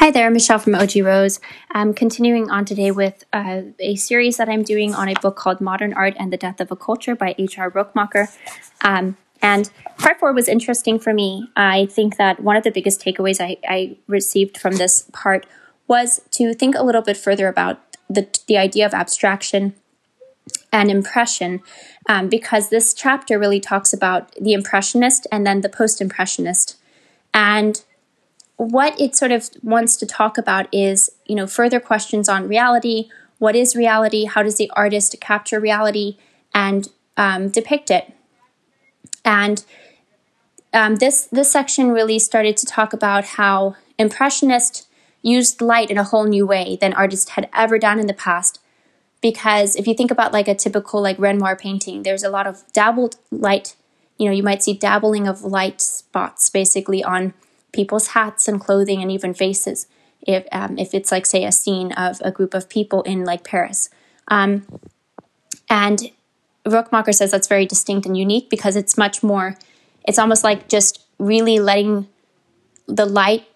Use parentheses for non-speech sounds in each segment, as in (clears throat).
Hi there, Michelle from OG Rose. I'm continuing on today with uh, a series that I'm doing on a book called Modern Art and the Death of a Culture by H.R. Rookmaaker. Um, and part four was interesting for me. I think that one of the biggest takeaways I, I received from this part was to think a little bit further about the, the idea of abstraction and impression, um, because this chapter really talks about the impressionist and then the post impressionist. And what it sort of wants to talk about is, you know, further questions on reality. What is reality? How does the artist capture reality and um, depict it? And um, this this section really started to talk about how impressionists used light in a whole new way than artists had ever done in the past. Because if you think about like a typical like Renoir painting, there's a lot of dabbled light. You know, you might see dabbling of light spots basically on people's hats and clothing and even faces if um, if it's like say a scene of a group of people in like Paris. Um, and Rookmaaker says that's very distinct and unique because it's much more. It's almost like just really letting the light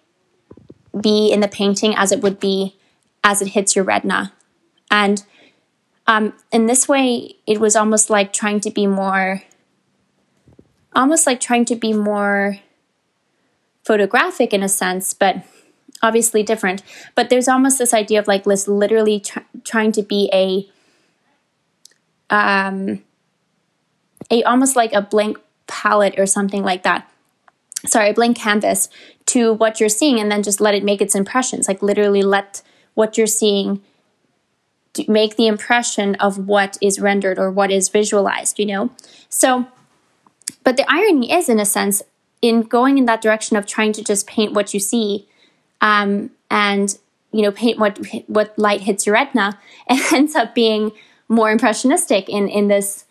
be in the painting as it would be as it hits your retina, and um, in this way, it was almost like trying to be more, almost like trying to be more photographic in a sense, but obviously different. But there's almost this idea of like this literally tr- trying to be a um a almost like a blank palette or something like that. Sorry, a blank canvas to what you're seeing and then just let it make its impressions. Like literally let what you're seeing make the impression of what is rendered or what is visualized, you know? So but the irony is in a sense in going in that direction of trying to just paint what you see um, and you know paint what what light hits your retina (laughs) it ends up being more impressionistic in in this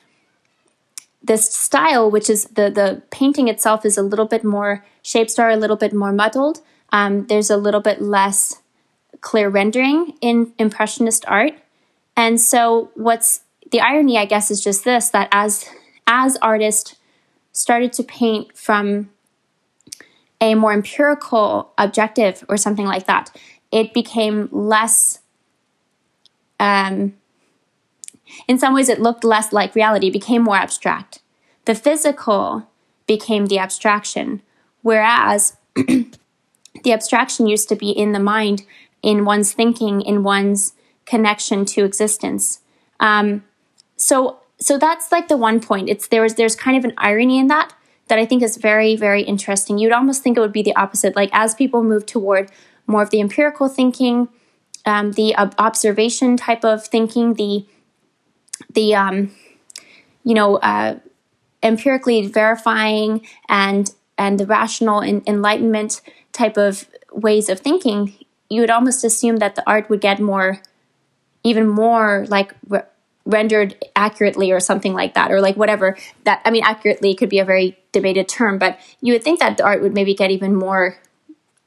this style which is the the painting itself is a little bit more shapes are a little bit more muddled. Um, there's a little bit less clear rendering in impressionist art. And so what's the irony i guess is just this that as as artists started to paint from a more empirical objective or something like that, it became less. Um, in some ways, it looked less like reality, became more abstract. The physical became the abstraction, whereas (clears throat) the abstraction used to be in the mind, in one's thinking, in one's connection to existence. Um, so, so that's like the one point. It's there's there's kind of an irony in that, that I think is very, very interesting. You'd almost think it would be the opposite. Like as people move toward more of the empirical thinking, um, the observation type of thinking, the the um, you know uh, empirically verifying and and the rational enlightenment type of ways of thinking, you would almost assume that the art would get more, even more like re- rendered accurately or something like that or like whatever that i mean accurately could be a very debated term but you would think that the art would maybe get even more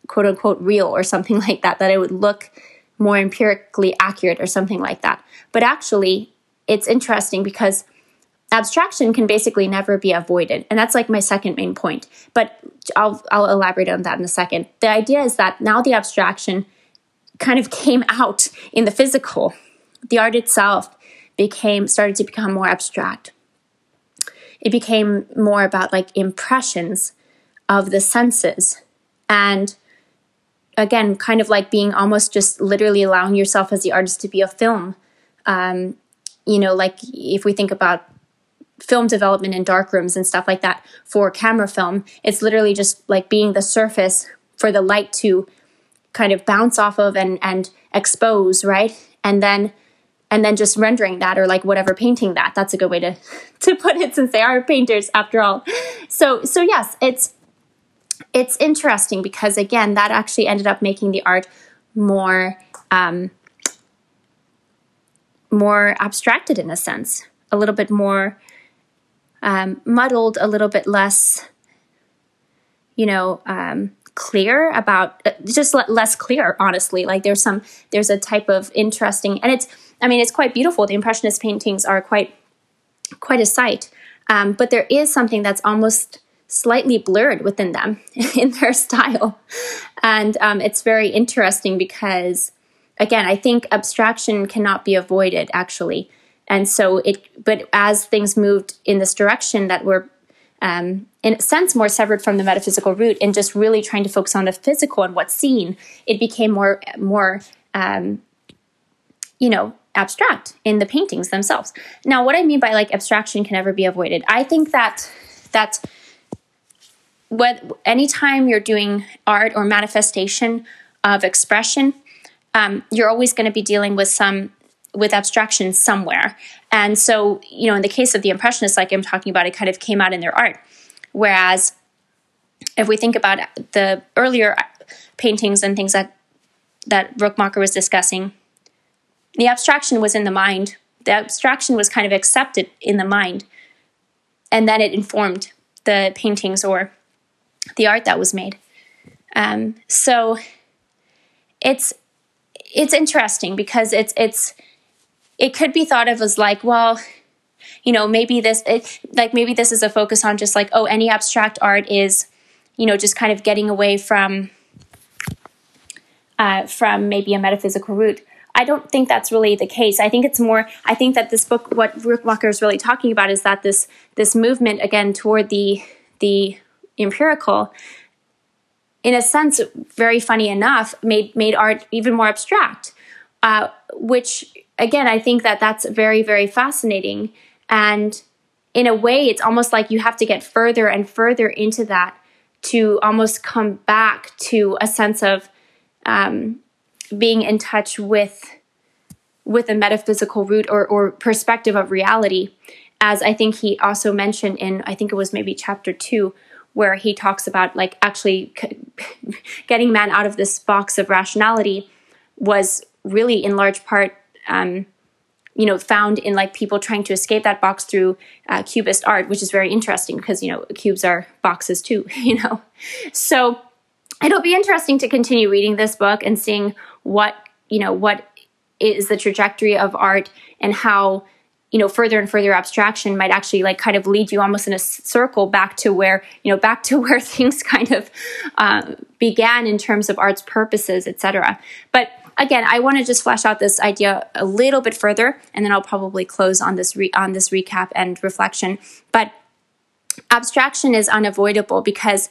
quote unquote real or something (laughs) like that that it would look more empirically accurate or something like that. But actually it's interesting because abstraction can basically never be avoided and that's like my second main point. But i'll i'll elaborate on that in a second. The idea is that now the abstraction kind of came (laughs) out in the physical. The art itself became started to become more abstract. It became more about like impressions of the senses. And again kind of like being almost just literally allowing yourself as the artist to be a film. Um, you know like if we think about film development in dark rooms and stuff like that for camera film it's literally just like being the surface for the light to kind of bounce off of and and expose right? And then and then just rendering that or like whatever painting that. That's a good way to (laughs) to put it since they are painters after all. So so yes it's it's interesting because again that actually ended up making the art more um more abstracted in a sense a little bit more um, muddled a little bit less you know um, clear about uh, just less clear honestly like there's some there's a type of interesting and it's i mean it's quite beautiful the impressionist paintings are quite quite a sight um, but there is something that's almost slightly blurred within them (laughs) in their style. And um, it's very interesting because, again, I think abstraction cannot be avoided actually. And so it, but as things moved in this direction that were, um, in a sense, more severed from the metaphysical root and just really trying to focus on the physical and what's seen, it became more, more, um, you know, abstract in the paintings themselves. Now, what I mean by like abstraction can never be avoided, I think that that what anytime you're doing art or manifestation of expression, um, you're always going to be dealing with some with abstraction somewhere. And so, you know, in the case of the impressionists, like I'm talking about, it kind of came out in their art. Whereas, if we think about the earlier paintings and things that that Rookmaaker was discussing, the abstraction was in the mind. The abstraction was kind of accepted in the mind, and then it informed the paintings or the art that was made. Um, so it's it's interesting because it's it's it could be thought of as like well you know maybe this it, like maybe this is a focus on just like oh any abstract art is you know just kind of getting away from uh, from maybe a metaphysical root I don't think that's really the case. I think it's more. I think that this book, what Rookmaaker is really talking about, is that this this movement again toward the the empirical, in a sense, very funny enough, made made art even more abstract. Uh, which again, I think that that's very very fascinating, and in a way, it's almost like you have to get further and further into that to almost come back to a sense of um, being in touch with with a metaphysical root or, or perspective of reality. As i think he also mentioned in i think it was maybe chapter two where he talks about like actually (laughs) getting man out of this box of rationality was really in large part um, you know found in like people trying to escape that box through uh, cubist art which is very interesting because you know cubes are boxes too (laughs) you know? So it'll be interesting to continue reading this book and seeing what you know what is the trajectory of art and how you know further and further abstraction might actually like kind of lead you almost in a circle back to where you know back to (laughs) where things kind of uh, began in terms of art's purposes etc but again i want to just flesh out this idea a little bit further and then i'll probably close on this re- on this recap and reflection but abstraction is unavoidable because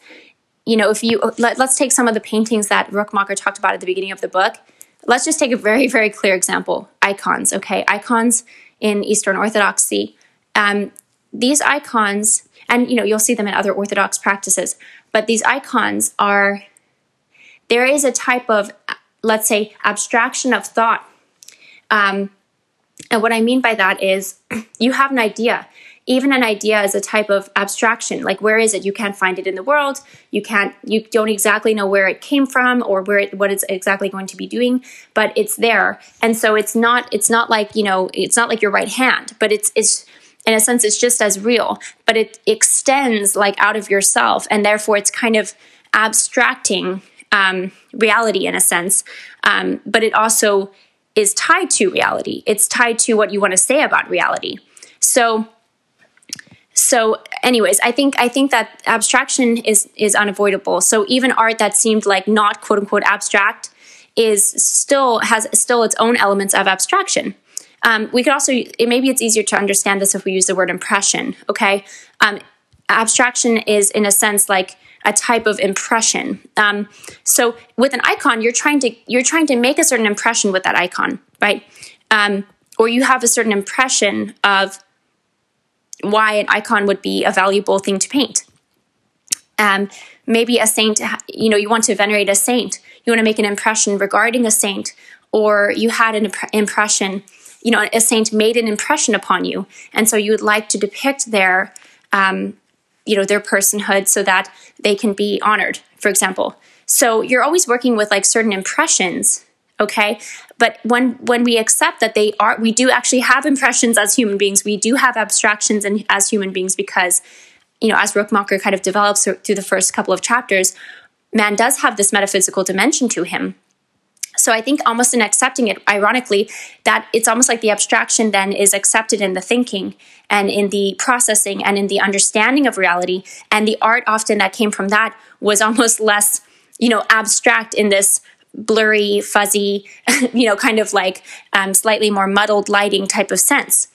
you know, if you let, us take some of the paintings that Rookmaaker talked about at the beginning of the book. Let's just take a very, very clear example icons, okay? Icons in Eastern Orthodoxy. Um, these icons, and you know, you'll see them in other Orthodox practices, but these icons are, there is a type of, let's say, abstraction of thought. Um, and what I mean by that is (clears throat) you have an idea. Even an idea is a type of abstraction. Like where is it? You can't find it in the world. You can't you don't exactly know where it came from or where it, what it's exactly going to be doing but it's there. And so it's not it's not like you know it's not like your right hand but it's it's in a sense it's just as real. But it extends like out of yourself and therefore it's kind of abstracting um, reality in a sense um, but it also is tied to reality. It's tied to what you want to say about reality. So so anyways i think i think that abstraction is is unavoidable. So even art that seemed like not quote unquote abstract is still has still its own elements of abstraction. Um, we could also it, maybe it's easier to understand this if we use the word impression okay? Um, abstraction is in a sense like a type of impression. Um, so with an icon you're trying to you're trying to make a certain impression with that icon right? Um, or you have a certain impression of why an icon would be a valuable thing to paint. Um, maybe a saint, you know, you want to venerate a saint, you want to make an impression regarding a saint, or you had an imp- impression, you know, a saint made an impression upon you, and so you would like to depict their, um, you know, their personhood so that they can be honored, for example. So you're always working with like certain impressions okay? But when when we accept that they are we do actually have impressions as human beings. We do have abstractions and as human beings because you know as rookmaaker kind of develops through the first couple of chapters man does have this metaphysical dimension to him So I think almost in accepting it, ironically, that it's almost like the abstraction then is accepted in the thinking and in the processing and in the understanding of reality. And the art often that came from that was almost less, you know, abstract in this blurry, fuzzy, (laughs) you know, kind of like um, slightly more muddled lighting type of sense.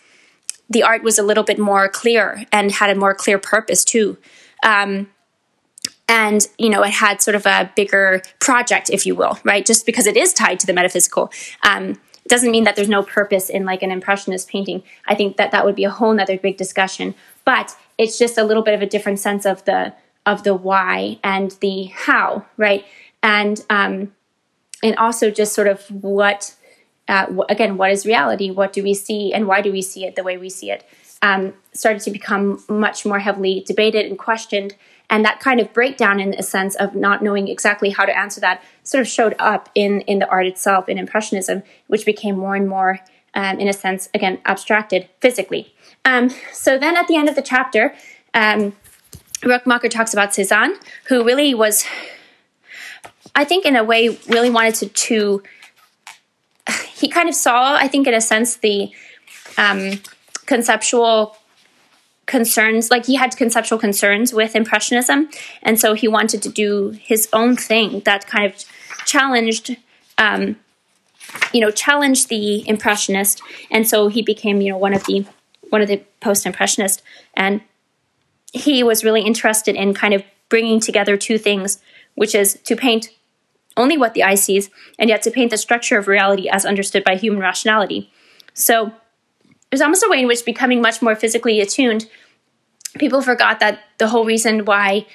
The art was a little bit more clear and had a more clear purpose too. Um, and you know it had sort of a bigger project if you will right? Just because it is tied to the metaphysical um, doesn't mean that there's no purpose in like an impressionist painting. I think that that would be a whole nother big discussion. But it's just a little bit of a different sense of the of the why and the how right? And um and also just sort of what uh, again what is reality? What do we see? And why do we see it the way we see it? Um, started to become much more heavily debated and questioned and that kind of breakdown in a sense of not knowing exactly how to answer that sort of showed up in in the art itself in impressionism which became more and more um, in a sense again abstracted physically. Um, so then at the end of the chapter um, Rookmaaker talks about Cezanne who really was I think in a way really wanted to, to he kind of saw I think in a sense the um, conceptual concerns like he had conceptual concerns with impressionism and so he wanted to do his own thing that kind of challenged um, you know challenged the impressionist and so he became you know one of the one of the post impressionists and he was really interested in kind of bringing together two things which is to paint only what the eye sees and yet to paint the structure of reality as understood by human rationality. So there's almost a way in which becoming much more physically attuned people forgot that the whole reason why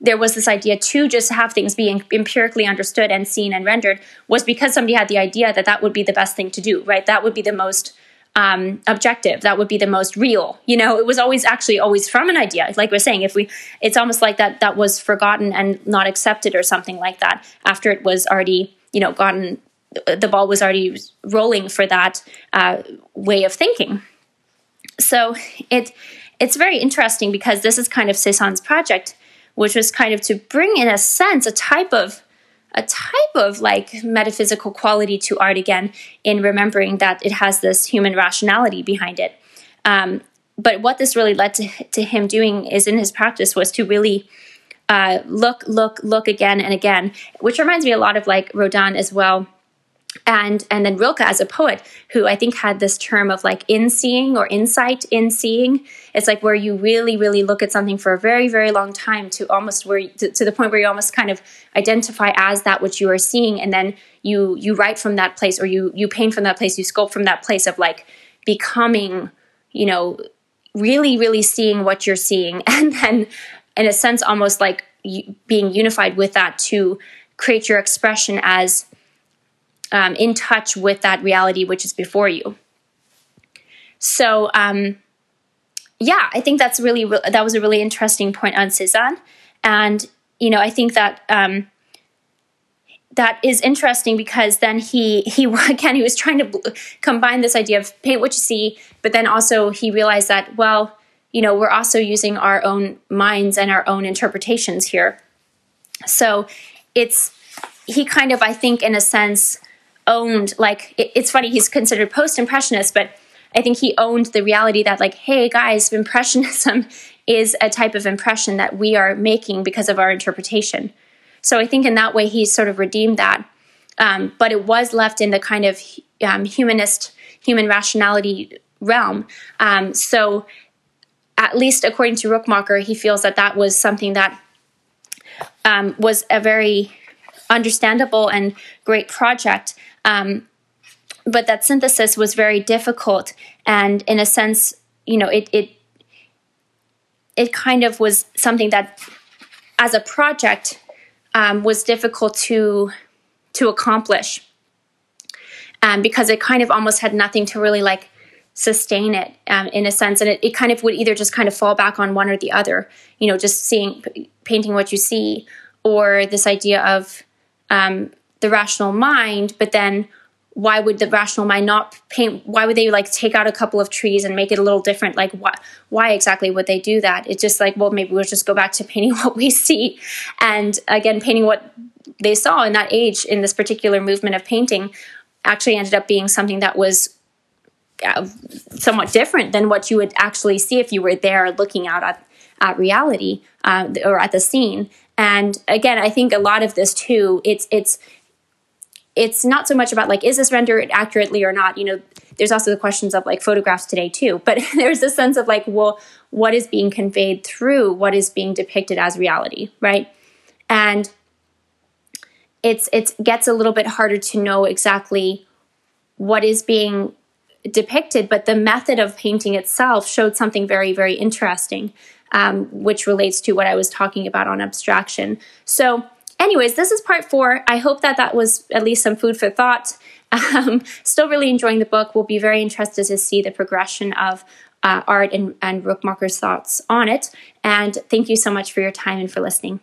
there was this idea to just have things being empirically understood and seen and rendered was because somebody had the idea that that would be the best thing to do, right? That would be the most um, objective. That would be the most real. You know, it was always actually always from an idea. Like we're saying, if we, it's almost like that that was forgotten and not accepted or something like that after it was already, you know, gotten the ball was already rolling for that uh, way of thinking. So it it's very interesting because this is kind of Cezanne's project, which was kind of to bring in a sense a type of a type of like metaphysical quality to art again in remembering that it has this human rationality behind it. Um, but what this really led to, to him doing is in his practice was to really uh, look, look, look again and again, which reminds me a lot of like Rodin as well and and then Rilke as a poet who I think had this term of like in seeing or insight in seeing. It's like where you really really look at something for a very very long time to almost where to, to the point where you almost kind of identify as that which you are seeing, and then you you write from that place or you you paint from that place, you sculpt from that place of like becoming, you know, really really seeing what you're seeing, (laughs) and then in a sense almost like being unified with that to create your expression as um, in touch with that reality which is before you. So, um, yeah, I think that's really that was a really interesting point on Cezanne, and you know, I think that um, that is interesting because then he he (laughs) again he was trying to combine this idea of paint what you see, but then also he realized that well, you know, we're also using our own minds and our own interpretations here. So it's he kind of I think in a sense owned like it, it's funny he's considered post impressionist but i think he owned the reality that like hey guys impressionism (laughs) is a type of impression that we are making because of our interpretation. So i think in that way he's sort of redeemed that. Um, but it was left in the kind of um, humanist human rationality realm. Um, so at least according to Rookmaaker, he feels that that was something that um, was a very understandable and great project um, but that synthesis was very difficult, and in a sense, you know, it it it kind of was something that, as a project, um, was difficult to to accomplish, um, because it kind of almost had nothing to really like sustain it um, in a sense. And it, it kind of would either just kind of fall back on one or the other you know just seeing painting what you see or this idea of um, the rational mind, but then why would the rational mind not paint why would they like take out a couple of trees and make it a little different? Like why why exactly would they do that? It's just like well maybe we'll just go back to (laughs) painting what we see. And again painting what they saw in that age in this particular movement of painting actually ended up being something that was uh, somewhat different than what you would actually see if you were there looking out at, at reality uh, or at the scene. And again, I think a lot of this too, it's it's it's not so much about like is this rendered accurately or not. You know, there's also the questions of like photographs today too. But (laughs) there's a sense of like, well, what is being conveyed through what is being depicted as reality, right? And it's it gets a little bit harder to know exactly what is being depicted, but the method of painting itself showed something very, very interesting, um, which relates to what I was talking about on abstraction. So, anyways, this is part four. I hope that that was at least some food for thought. (laughs) Um, still really enjoying the book. We'll be very interested to see the progression of uh, art and, and Rookmaaker's thoughts on it. And thank you so much for your time and for listening.